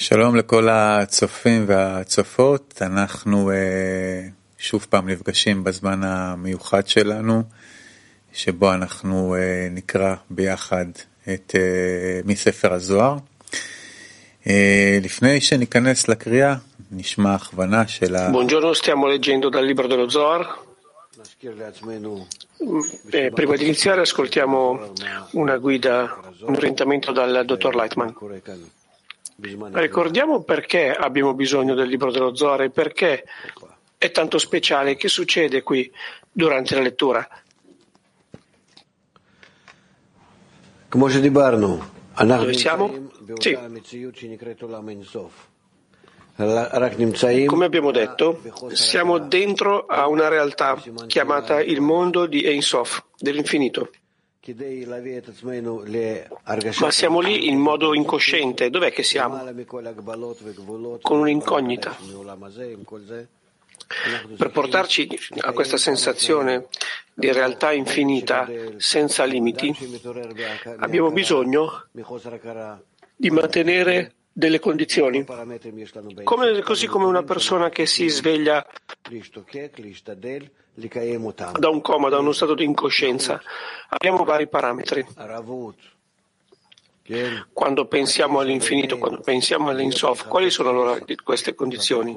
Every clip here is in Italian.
שלום לכל הצופים והצופות, אנחנו שוב פעם נפגשים בזמן המיוחד שלנו, שבו אנחנו נקרא ביחד את מספר הזוהר. לפני שניכנס לקריאה, נשמע הכוונה של ה... Buongiorno, stiamo leggendo dal libro dello Zohar. Eh, prima di iniziare ascoltiamo una guida, un orientamento dal dottor Lightman. Ricordiamo perché abbiamo bisogno del libro dello Zohar e perché è tanto speciale. Che succede qui durante la lettura? Dove siamo? Sì. Come abbiamo detto, siamo dentro a una realtà chiamata il mondo di Ein Sof, dell'infinito. Ma siamo lì in modo incosciente. Dov'è che siamo? Con un'incognita. Per portarci a questa sensazione di realtà infinita, senza limiti, abbiamo bisogno di mantenere delle condizioni. Come, così come una persona che si sveglia da un coma, da uno stato di incoscienza, abbiamo vari parametri. Quando pensiamo all'infinito, quando pensiamo all'insof, quali sono allora queste condizioni?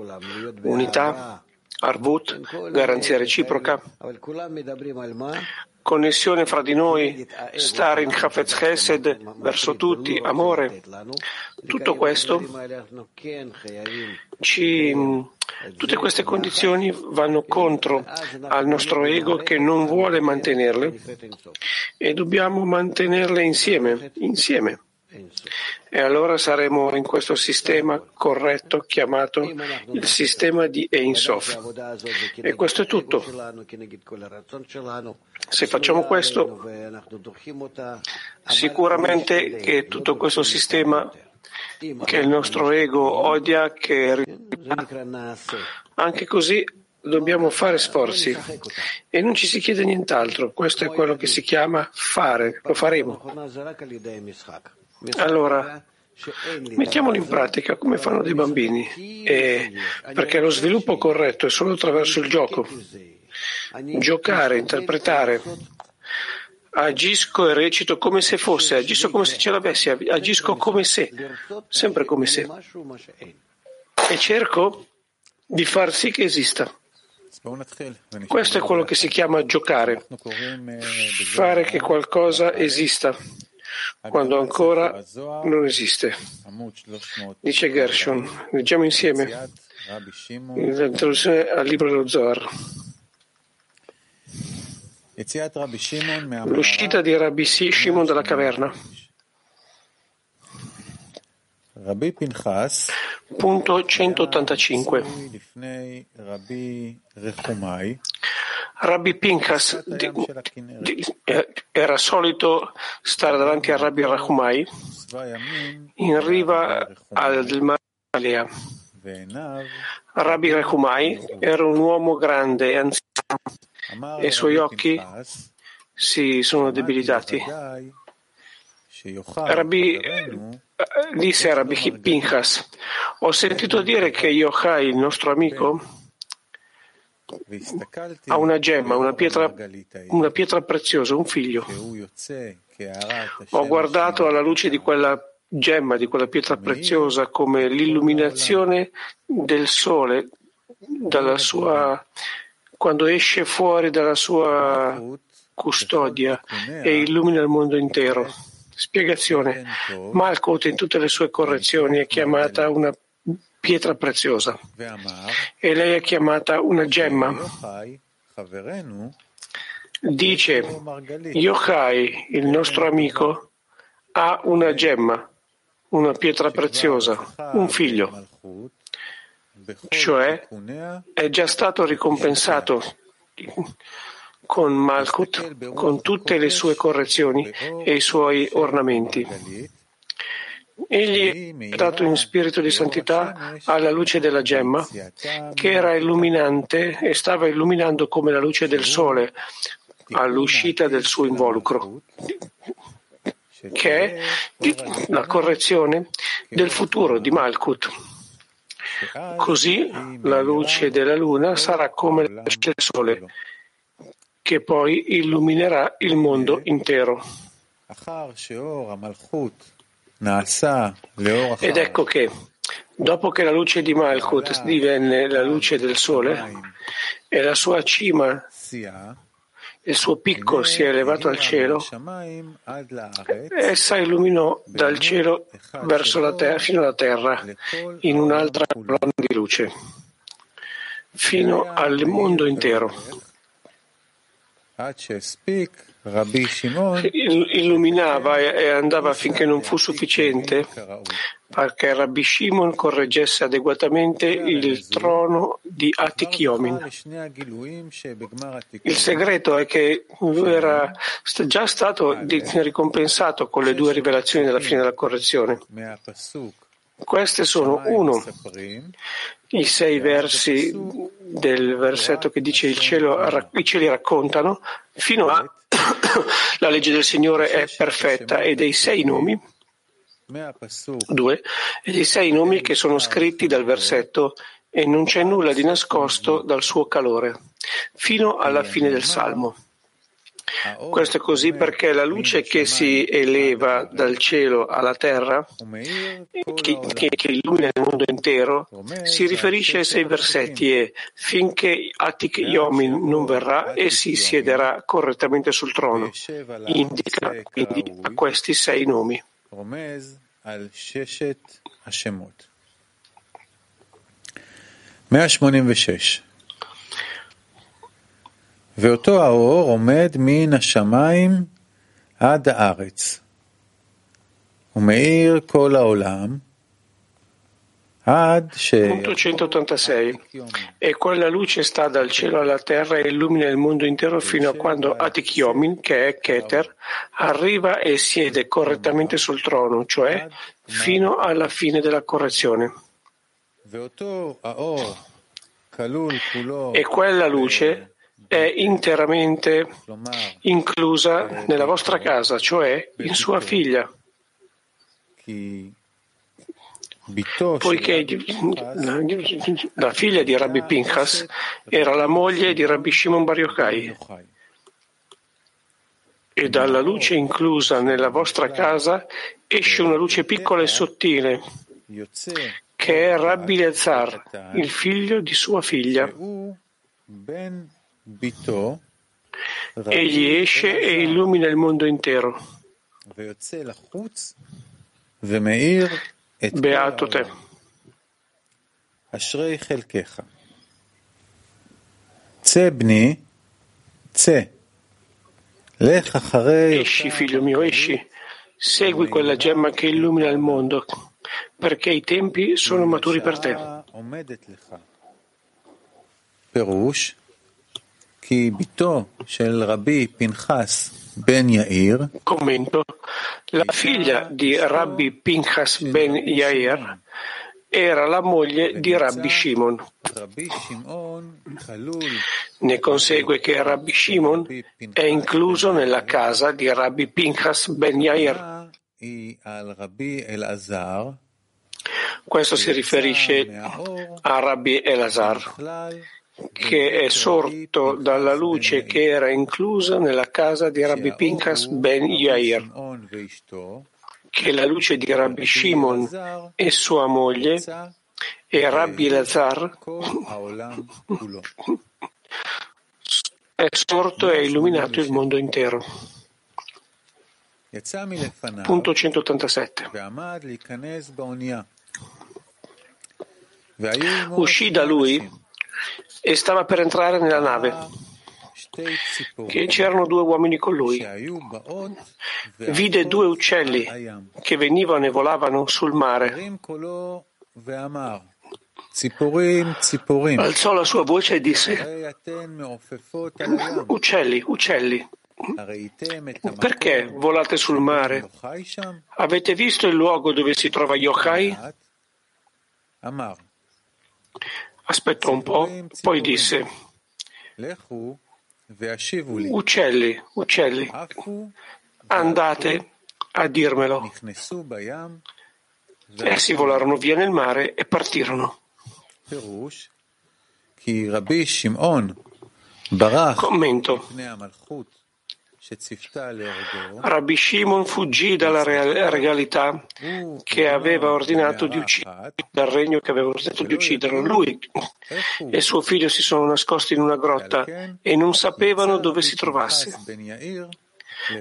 Unità, arvut, garanzia reciproca, connessione fra di noi, stare in Chafetz Chesed verso tutti, amore. Tutto questo, ci, tutte queste condizioni vanno contro al nostro ego che non vuole mantenerle e dobbiamo mantenerle insieme, insieme. E allora saremo in questo sistema corretto chiamato il sistema di Ein Sof. E questo è tutto. Se facciamo questo, sicuramente che tutto questo sistema che il nostro ego odia, che anche così dobbiamo fare sforzi. E non ci si chiede nient'altro. Questo è quello che si chiama fare, lo faremo. Allora, mettiamolo in pratica come fanno dei bambini, e perché lo sviluppo corretto è solo attraverso il gioco. Giocare, interpretare. Agisco e recito come se fosse, agisco come se ce l'avessi, agisco come se, sempre come se. E cerco di far sì che esista. Questo è quello che si chiama giocare, fare che qualcosa esista quando ancora non esiste. Dice Gershon, leggiamo insieme l'introduzione al libro dello Zohar. L'uscita di Rabbi Shimon dalla caverna. Punto 185. Rabbi Pinchas era solito stare davanti a Rabbi Rahumai in riva al mare Alea. Rabbi Rahumai era un uomo grande e anziano e i suoi occhi si sono debilitati. Rabbi disse a Rabbi Pinchas, ho sentito dire che Yochai, il nostro amico, ha una gemma, una pietra, una pietra preziosa, un figlio. Ho guardato alla luce di quella gemma, di quella pietra preziosa, come l'illuminazione del sole dalla sua, quando esce fuori dalla sua custodia e illumina il mondo intero. Spiegazione. Malkut in tutte le sue correzioni è chiamata una pietra preziosa. e lei è chiamata una gemma. Dice, Yochai, il nostro amico, ha una gemma, una pietra preziosa, un figlio, cioè è già stato ricompensato con Malkut, con tutte le sue correzioni e i suoi ornamenti. Egli è dato in spirito di santità alla luce della gemma, che era illuminante e stava illuminando come la luce del sole all'uscita del suo involucro. che è la correzione del futuro di Malkut. Così la luce della luna sarà come la luce del sole, che poi illuminerà il mondo intero. Ed ecco che, dopo che la luce di Malkut divenne la luce del sole e la sua cima il suo picco si è elevato al cielo, essa illuminò dal cielo verso la terra, fino alla terra in un'altra colonna di luce, fino al mondo intero. Illuminava e andava finché non fu sufficiente perché Rabbi Shimon correggesse adeguatamente il trono di Atik Yomin. Il segreto è che era già stato ricompensato con le due rivelazioni della fine della correzione. Queste sono uno, i sei versi del versetto che dice il cielo, i cieli raccontano, fino a la legge del Signore è perfetta e dei sei nomi, due, e dei sei nomi che sono scritti dal versetto e non c'è nulla di nascosto dal suo calore, fino alla fine del Salmo. Questo è così perché la luce che si eleva dal cielo alla terra, che, che, che, illumina il mondo intero, si riferisce ai sei versetti e finché Atik Yomin non verrà e si siederà correttamente sul trono, indica quindi a questi sei nomi. 186 ואותו האור עומד מן השמיים עד הארץ, ומאיר כל העולם, Punto 186. E quella luce sta dal cielo alla terra e illumina il mondo intero fino a quando Atik Yomin, che è Keter, arriva e siede correttamente sul trono, cioè fino alla fine della correzione. E quella luce è interamente inclusa nella vostra casa, cioè in sua figlia. Poiché la figlia di Rabbi Pinchas era la moglie di Rabbi Shimon Bar Yochai. E dalla luce inclusa nella vostra casa esce una luce piccola e sottile, che è Rabbi Lezar, il figlio di sua figlia. Egli esce e illumina il mondo intero. Beato te. Esci, figlio mio, esci. Segui quella gemma che illumina il mondo, perché i tempi sono maturi per te. Perush Commento. La figlia di Rabbi Pinchas ben Yair era la moglie di Rabbi Shimon. Ne consegue che Rabbi Shimon è incluso nella casa di Rabbi Pinchas ben Yair. Questo si riferisce a Rabbi Elazar che è sorto dalla luce che era inclusa nella casa di Rabbi Pinchas ben Yair, che la luce di Rabbi Shimon e sua moglie e Rabbi Lazar è sorto e illuminato il mondo intero. Punto 187. Uscì da lui e stava per entrare nella nave. Che c'erano due uomini con lui. Vide due uccelli che venivano e volavano sul mare. Alzò la sua voce e disse: Uccelli, uccelli, perché volate sul mare? Avete visto il luogo dove si trova Yochai? Aspettò un po', poi disse, uccelli, uccelli, andate a dirmelo. Essi volarono via nel mare e partirono. Commento. Rabbi Shimon fuggì dalla regalità che aveva ordinato di uccidere, dal regno che aveva ordinato di ucciderlo. Lui e suo figlio si sono nascosti in una grotta e non sapevano dove si trovasse.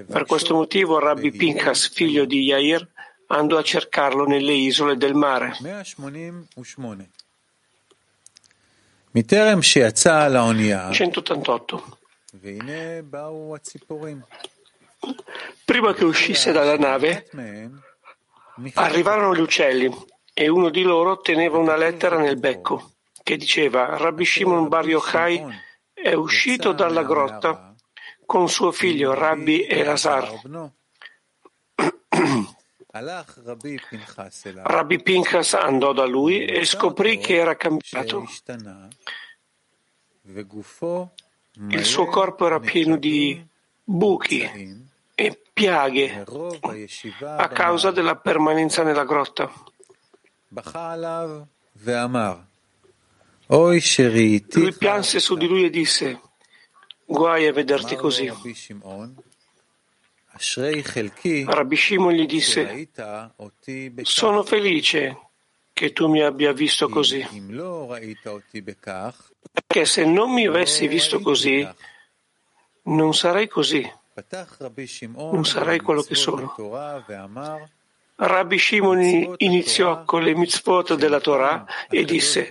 Per questo motivo Rabbi Pinchas, figlio di Yair, andò a cercarlo nelle isole del mare. 188. Prima che uscisse dalla nave, arrivarono gli uccelli e uno di loro teneva una lettera nel becco che diceva Rabbi Shimon Bar Yochai è uscito dalla grotta con suo figlio Rabbi Elazar. Rabbi Pinchas andò da lui e scoprì che era cambiato. Il suo corpo era pieno di buchi e piaghe a causa della permanenza nella grotta. Lui pianse su di lui e disse, guai a vederti così. Rabbi Shimon gli disse, sono felice che tu mi abbia visto così, perché se non mi avessi visto così, non sarei così, non sarei quello che sono. Rabbi Shimon iniziò con le mitzvot della Torah e disse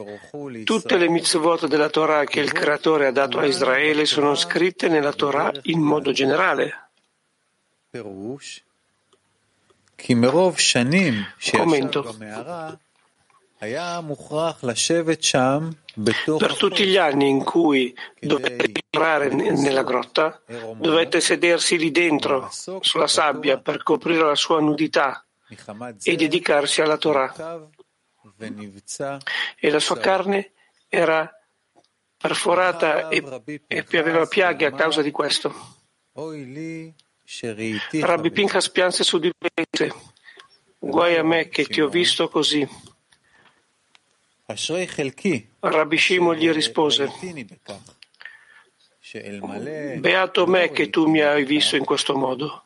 tutte le mitzvot della Torah che il Creatore ha dato a Israele sono scritte nella Torah in modo generale. Commento. Per tutti gli anni in cui dovette entrare nella grotta, dovette sedersi lì dentro, sulla sabbia, per coprire la sua nudità e dedicarsi alla Torah. E la sua carne era perforata e, e aveva piaghe a causa di questo. Rabbi Pinchas pianse su di e disse, guai a me che ti ho visto così. Rabbi Shimon gli rispose, Beato me che tu mi hai visto in questo modo,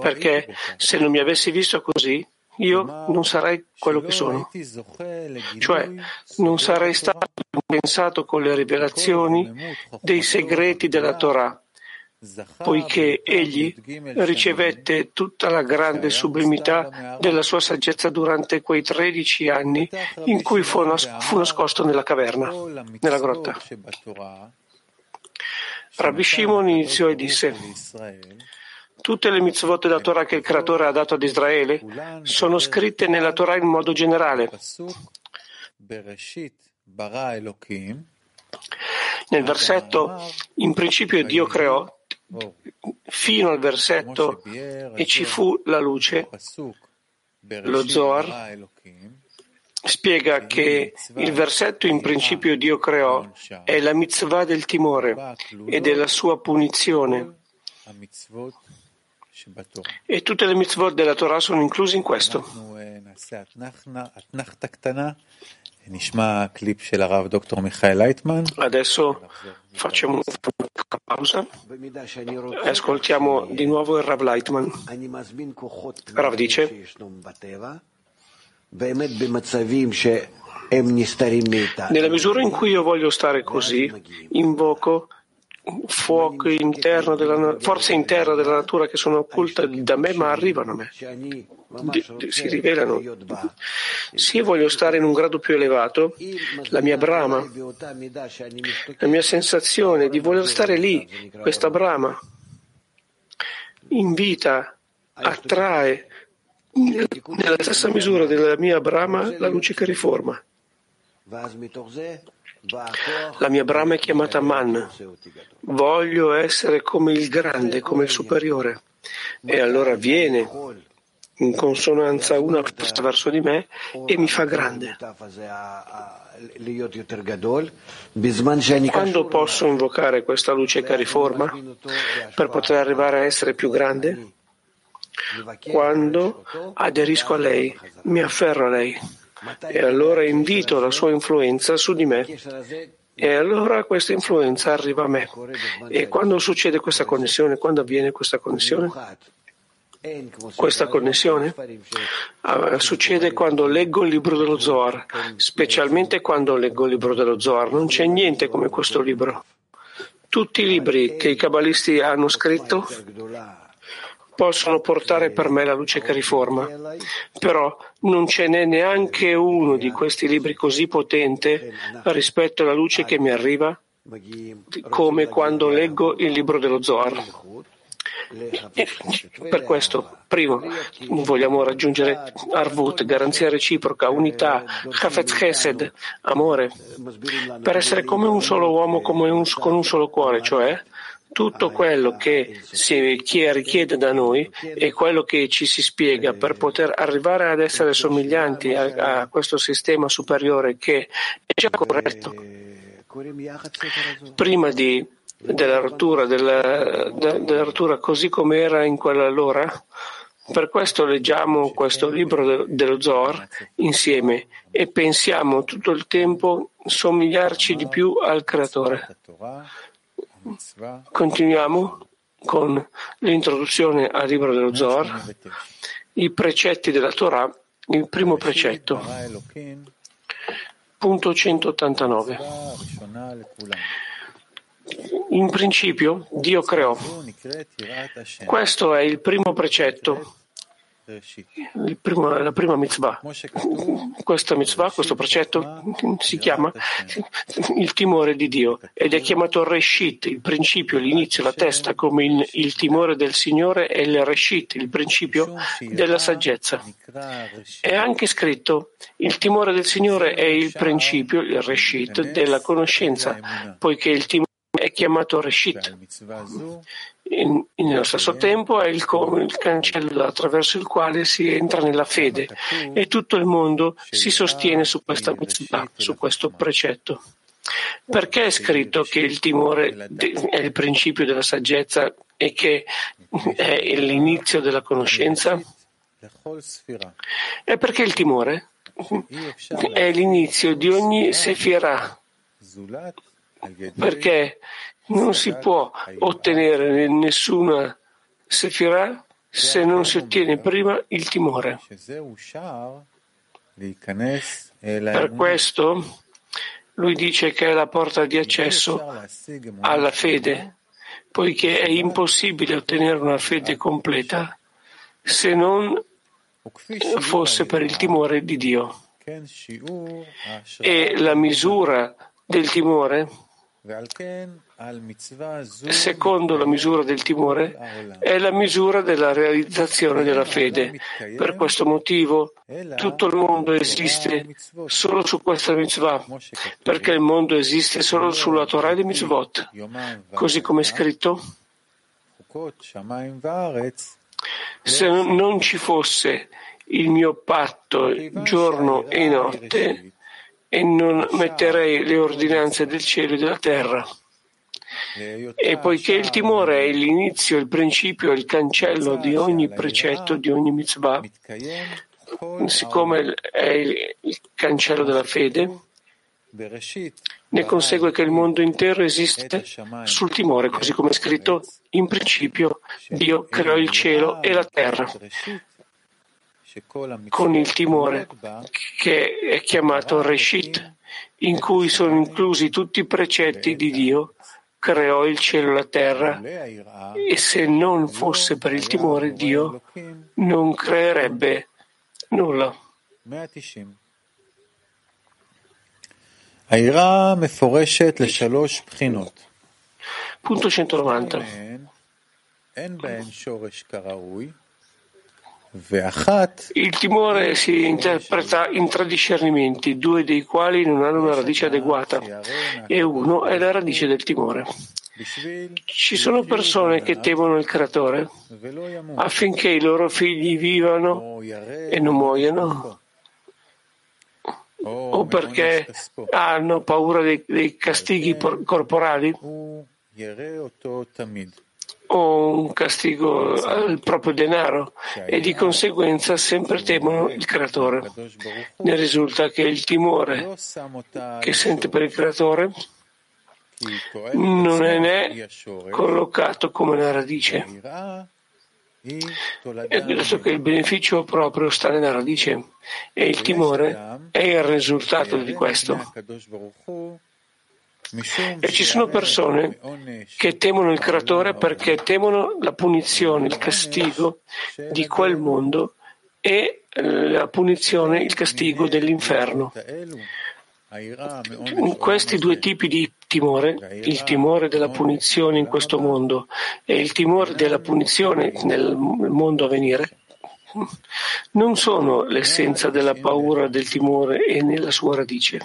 perché se non mi avessi visto così, io non sarei quello che sono. Cioè, non sarei stato pensato con le rivelazioni dei segreti della Torah, poiché egli ricevette tutta la grande sublimità della sua saggezza durante quei tredici anni in cui fu, nascosto nella caverna, nella grotta. Rabbi Shimon iniziò e disse Tutte le mitzvot della Torah che il Creatore ha dato ad Israele sono scritte nella Torah in modo generale. Nel versetto In principio Dio creò fino al versetto e ci fu la luce, lo Zohar spiega che il versetto in principio Dio creò è la mitzvah del timore e della sua punizione. E tutte le mitzvot della Torah sono incluse in questo. Adesso facciamo una pausa e ascoltiamo di nuovo il Rav Leitman. Rav dice nella misura in cui io voglio stare così, invoco fuoco interno della, forze interne della natura che sono occulte da me ma arrivano a me, si rivelano. Se io voglio stare in un grado più elevato, la mia brama, la mia sensazione di voler stare lì, questa brama, invita, attrae nella stessa misura della mia brama la luce che riforma. La mia brama è chiamata Man. Voglio essere come il grande, come il superiore. E allora viene in consonanza una forza verso di me e mi fa grande. Quando posso invocare questa luce che riforma per poter arrivare a essere più grande? quando aderisco a lei, mi afferro a lei e allora invito la sua influenza su di me e allora questa influenza arriva a me. E quando succede questa connessione, quando avviene questa connessione? Questa connessione uh, succede quando leggo il libro dello Zohar, specialmente quando leggo il libro dello Zohar. Non c'è niente come questo libro. Tutti i libri che i cabalisti hanno scritto possono portare per me la luce che riforma, però non ce n'è neanche uno di questi libri così potente rispetto alla luce che mi arriva come quando leggo il libro dello Zohar. Per questo, primo, vogliamo raggiungere Arvut, garanzia reciproca, unità, Chafetz Chesed, amore, per essere come un solo uomo, come un, con un solo cuore, cioè tutto quello che si richiede da noi e quello che ci si spiega per poter arrivare ad essere somiglianti a, a questo sistema superiore che è già corretto. Prima di, della, rottura, della, della rottura così come era in quella allora, per questo leggiamo questo libro dello Zohar insieme e pensiamo tutto il tempo somigliarci di più al Creatore. Continuiamo con l'introduzione al libro dello Zohar, i precetti della Torah, il primo precetto, punto 189. In principio Dio creò. Questo è il primo precetto Primo, la prima mitzvah. Questa mitzvah, questo precetto, si chiama il timore di Dio ed è chiamato Reshit, il principio, l'inizio, la testa, come il, il timore del Signore è il Reshit, il principio della saggezza. È anche scritto il timore del Signore è il principio, il Reshit, della conoscenza, poiché il timore è chiamato Reshit. In, nello stesso tempo è il, il, cancello attraverso il quale si entra nella fede e tutto il mondo si sostiene su questa mitzvah, su questo precetto. Perché è scritto che il timore è il principio della saggezza e che è l'inizio della conoscenza? È perché il timore è l'inizio di ogni sefirah. Perché non si può ottenere nessuna sefirah se non si ottiene prima il timore. Per questo lui dice che è la porta di accesso alla fede, poiché è impossibile ottenere una fede completa se non fosse per il timore di Dio. E la misura del timore secondo la misura del timore, è la misura della realizzazione della fede. Per questo motivo tutto il mondo esiste solo su questa mitzvah, perché il mondo esiste solo sulla Torah di mitzvot, così come è scritto. Se non ci fosse il mio patto giorno e notte, e non metterei le ordinanze del cielo e della terra. E poiché il timore è l'inizio, il principio, il cancello di ogni precetto, di ogni mitzvah, siccome è il cancello della fede, ne consegue che il mondo intero esiste sul timore, così come è scritto in principio Dio creò il cielo e la terra con il timore che è chiamato Reshit, in cui sono inclusi tutti i precetti di Dio creò il cielo e la terra e se non fosse per il timore Dio non creerebbe nulla. Punto 190. Il timore si interpreta in tre discernimenti, due dei quali non hanno una radice adeguata e uno è la radice del timore. Ci sono persone che temono il creatore affinché i loro figli vivano e non muoiano o perché hanno paura dei, dei castighi corporali o un castigo al proprio denaro. E di conseguenza sempre temono il creatore. Ne risulta che il timore che sente per il creatore non è collocato come la radice. È detto che il beneficio proprio sta nella radice e il timore è il risultato di questo. E ci sono persone che temono il creatore perché temono la punizione, il castigo di quel mondo e la punizione, il castigo dell'inferno. Questi due tipi di timore, il timore della punizione in questo mondo e il timore della punizione nel mondo a venire, non sono l'essenza della paura del timore e nella sua radice.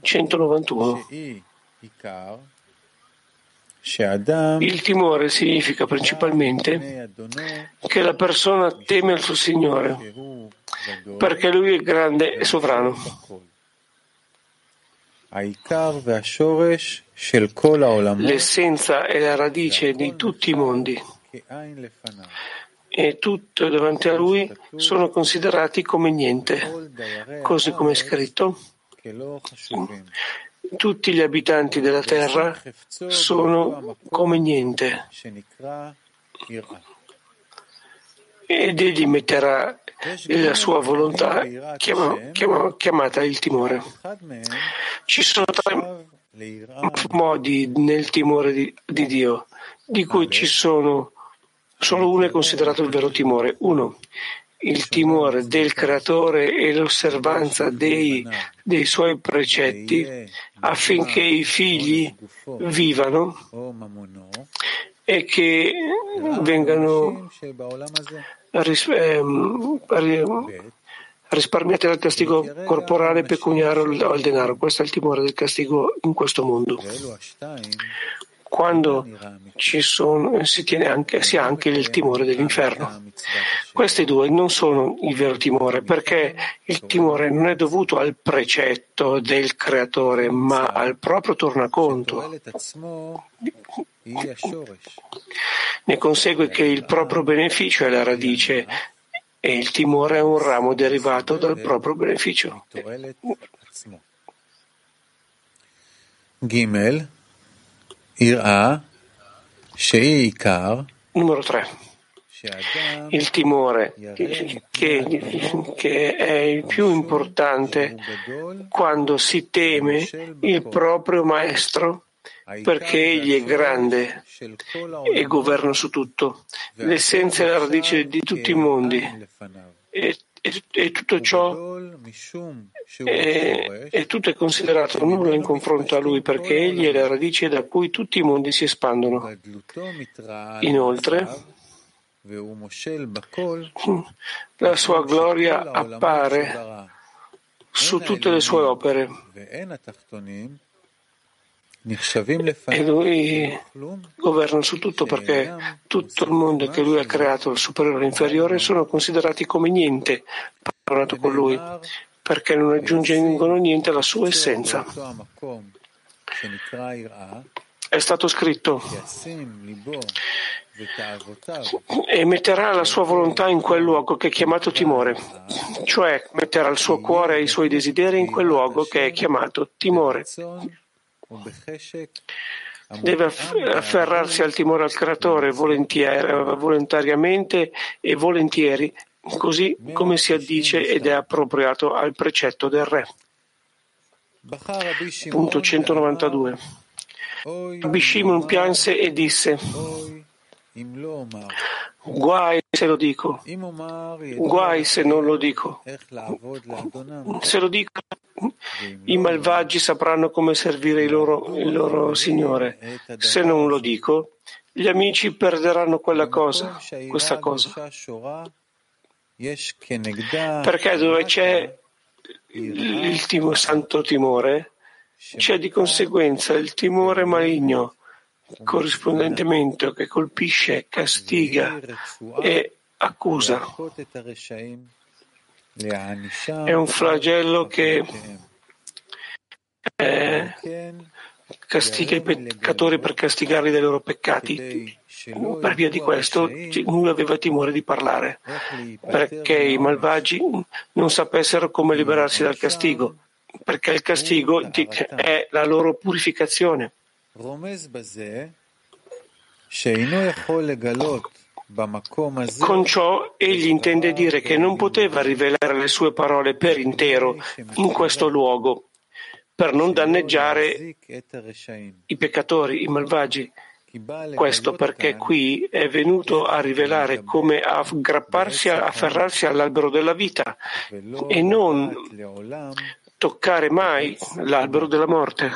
191. Il timore significa principalmente che la persona teme il suo Signore perché Lui è grande e sovrano. L'essenza e la radice di tutti i mondi e tutto davanti a Lui sono considerati come niente, così come è scritto. Tutti gli abitanti della terra sono come niente ed egli metterà la sua volontà chiamata il timore. Ci sono tre modi nel timore di, di Dio, di cui ci sono solo uno è considerato il vero timore. Uno, il timore del creatore e l'osservanza dei, dei suoi precetti affinché i figli vivano. E che vengano ris- ehm, risparmiati dal castigo corporale pecuniario al denaro. Questo è il timore del castigo in questo mondo quando sono, si, anche, si, ha anche il timore dell'inferno. Questi due non sono il vero timore, perché il timore non è dovuto al precetto del creatore, ma al proprio tornaconto. Ne consegue che il proprio beneficio è la radice e il timore è un ramo derivato dal proprio beneficio. Gimel Numero 3. Il timore, che, che, è il più importante quando si teme il proprio maestro perché egli è grande e governa su tutto, l'essenza e la radice di tutti i mondi. E e, e tutto ciò è, e tutto è considerato nulla in confronto a lui perché egli è la radice da cui tutti i mondi si espandono. Inoltre, la sua gloria appare su tutte le sue opere e lui governa su tutto perché tutto il mondo che lui ha creato, il superiore e l'inferiore, sono considerati come niente. Paragonato con lui, perché non aggiungono niente alla sua essenza. È stato scritto. E metterà la sua volontà in quel luogo che è chiamato timore, cioè metterà il suo cuore e i suoi desideri in quel luogo che è chiamato timore. Deve afferrarsi al timore al creatore volontariamente e volentieri, così come si addice ed è appropriato al precetto del re. Punto 192. Rabbi Shimon pianse e disse Guai se lo dico, guai se non lo dico. Se lo dico, i malvagi sapranno come servire il loro, il loro Signore. Se non lo dico, gli amici perderanno quella cosa, questa cosa. Perché dove c'è il timo, santo timore, c'è di conseguenza il timore maligno corrispondentemente che colpisce, castiga e accusa. È un flagello che eh, castiga i peccatori per castigarli dai loro peccati. Per via di questo lui aveva timore di parlare, perché i malvagi non sapessero come liberarsi dal castigo, perché il castigo è la loro purificazione. Con ciò egli intende dire che non poteva rivelare le sue parole per intero in questo luogo per non danneggiare i peccatori, i malvagi. Questo perché qui è venuto a rivelare come aggrapparsi, afferrarsi all'albero della vita e non toccare mai l'albero della morte.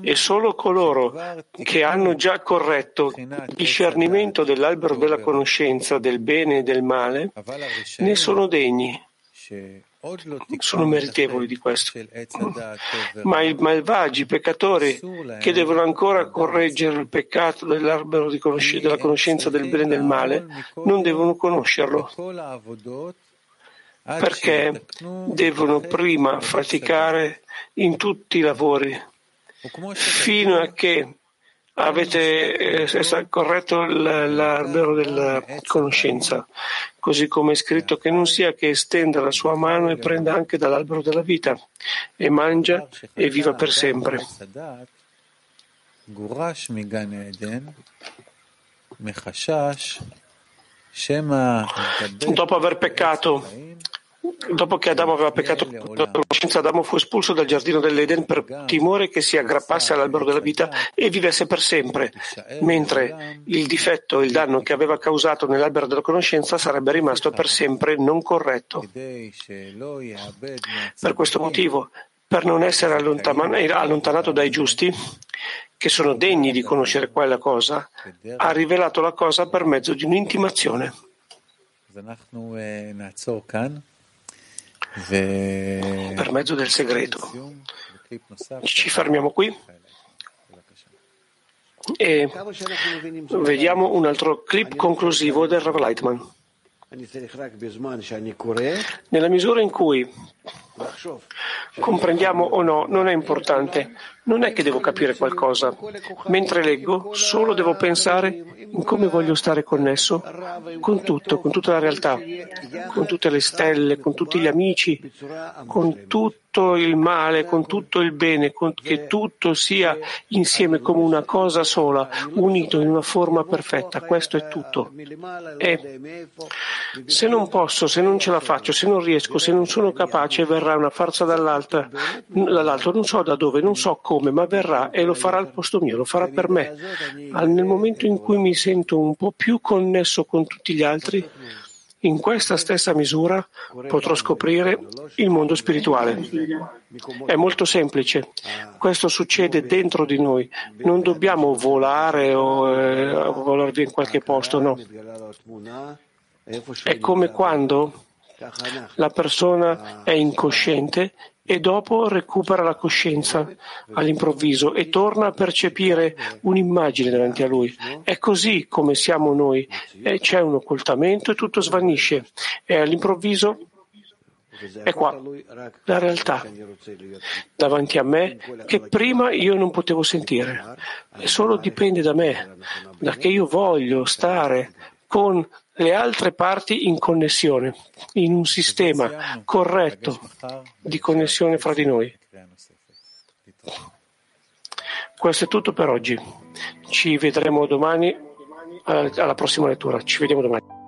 E solo coloro che hanno già corretto il discernimento dell'albero della conoscenza del bene e del male ne sono degni sono meritevoli di questo. Ma i malvagi, i peccatori che devono ancora correggere il peccato dell'albero conosc- della conoscenza del bene e del male, non devono conoscerlo perché devono prima faticare in tutti i lavori fino a che avete eh, corretto l'albero della conoscenza, così come è scritto che non sia che estenda la sua mano e prenda anche dall'albero della vita e mangia e viva per sempre. Dopo aver peccato, Dopo che Adamo aveva peccato la conoscenza, Adamo fu espulso dal giardino dell'Eden per timore che si aggrappasse all'albero della vita e vivesse per sempre, mentre il difetto, il danno che aveva causato nell'albero della conoscenza sarebbe rimasto per sempre non corretto. Per questo motivo, per non essere allontanato dai giusti, che sono degni di conoscere quella cosa, ha rivelato la cosa per mezzo di un'intimazione. Per mezzo del segreto. Ci fermiamo qui e vediamo un altro clip conclusivo del Rav Lightman. Nella misura in cui comprendiamo o no, non è importante. Non è che devo capire qualcosa. Mentre leggo, solo devo pensare in come voglio stare connesso con tutto, con tutta la realtà, con tutte le stelle, con tutti gli amici, con tutto il male, con tutto il bene, che tutto sia insieme come una cosa sola, unito in una forma perfetta. Questo è tutto. E se non posso, se non ce la faccio, se non riesco, se non sono capace, verrà una farsa dall'alto, non so da dove, non so come, ma verrà e lo farà al posto mio, lo farà per me. Nel momento in cui mi sento un po' più connesso con tutti gli altri, in questa stessa misura potrò scoprire il mondo spirituale. È molto semplice. Questo succede dentro di noi. Non dobbiamo volare o eh, volare via in qualche posto, no. È come quando la persona è incosciente e dopo recupera la coscienza all'improvviso e torna a percepire un'immagine davanti a lui. È così come siamo noi. E c'è un occultamento e tutto svanisce. E all'improvviso è qua la realtà davanti a me che prima io non potevo sentire. E solo dipende da me, da che io voglio stare con le altre parti in connessione, in un sistema corretto di connessione fra di noi. Questo è tutto per oggi. Ci vedremo domani eh, alla prossima lettura. Ci vediamo domani.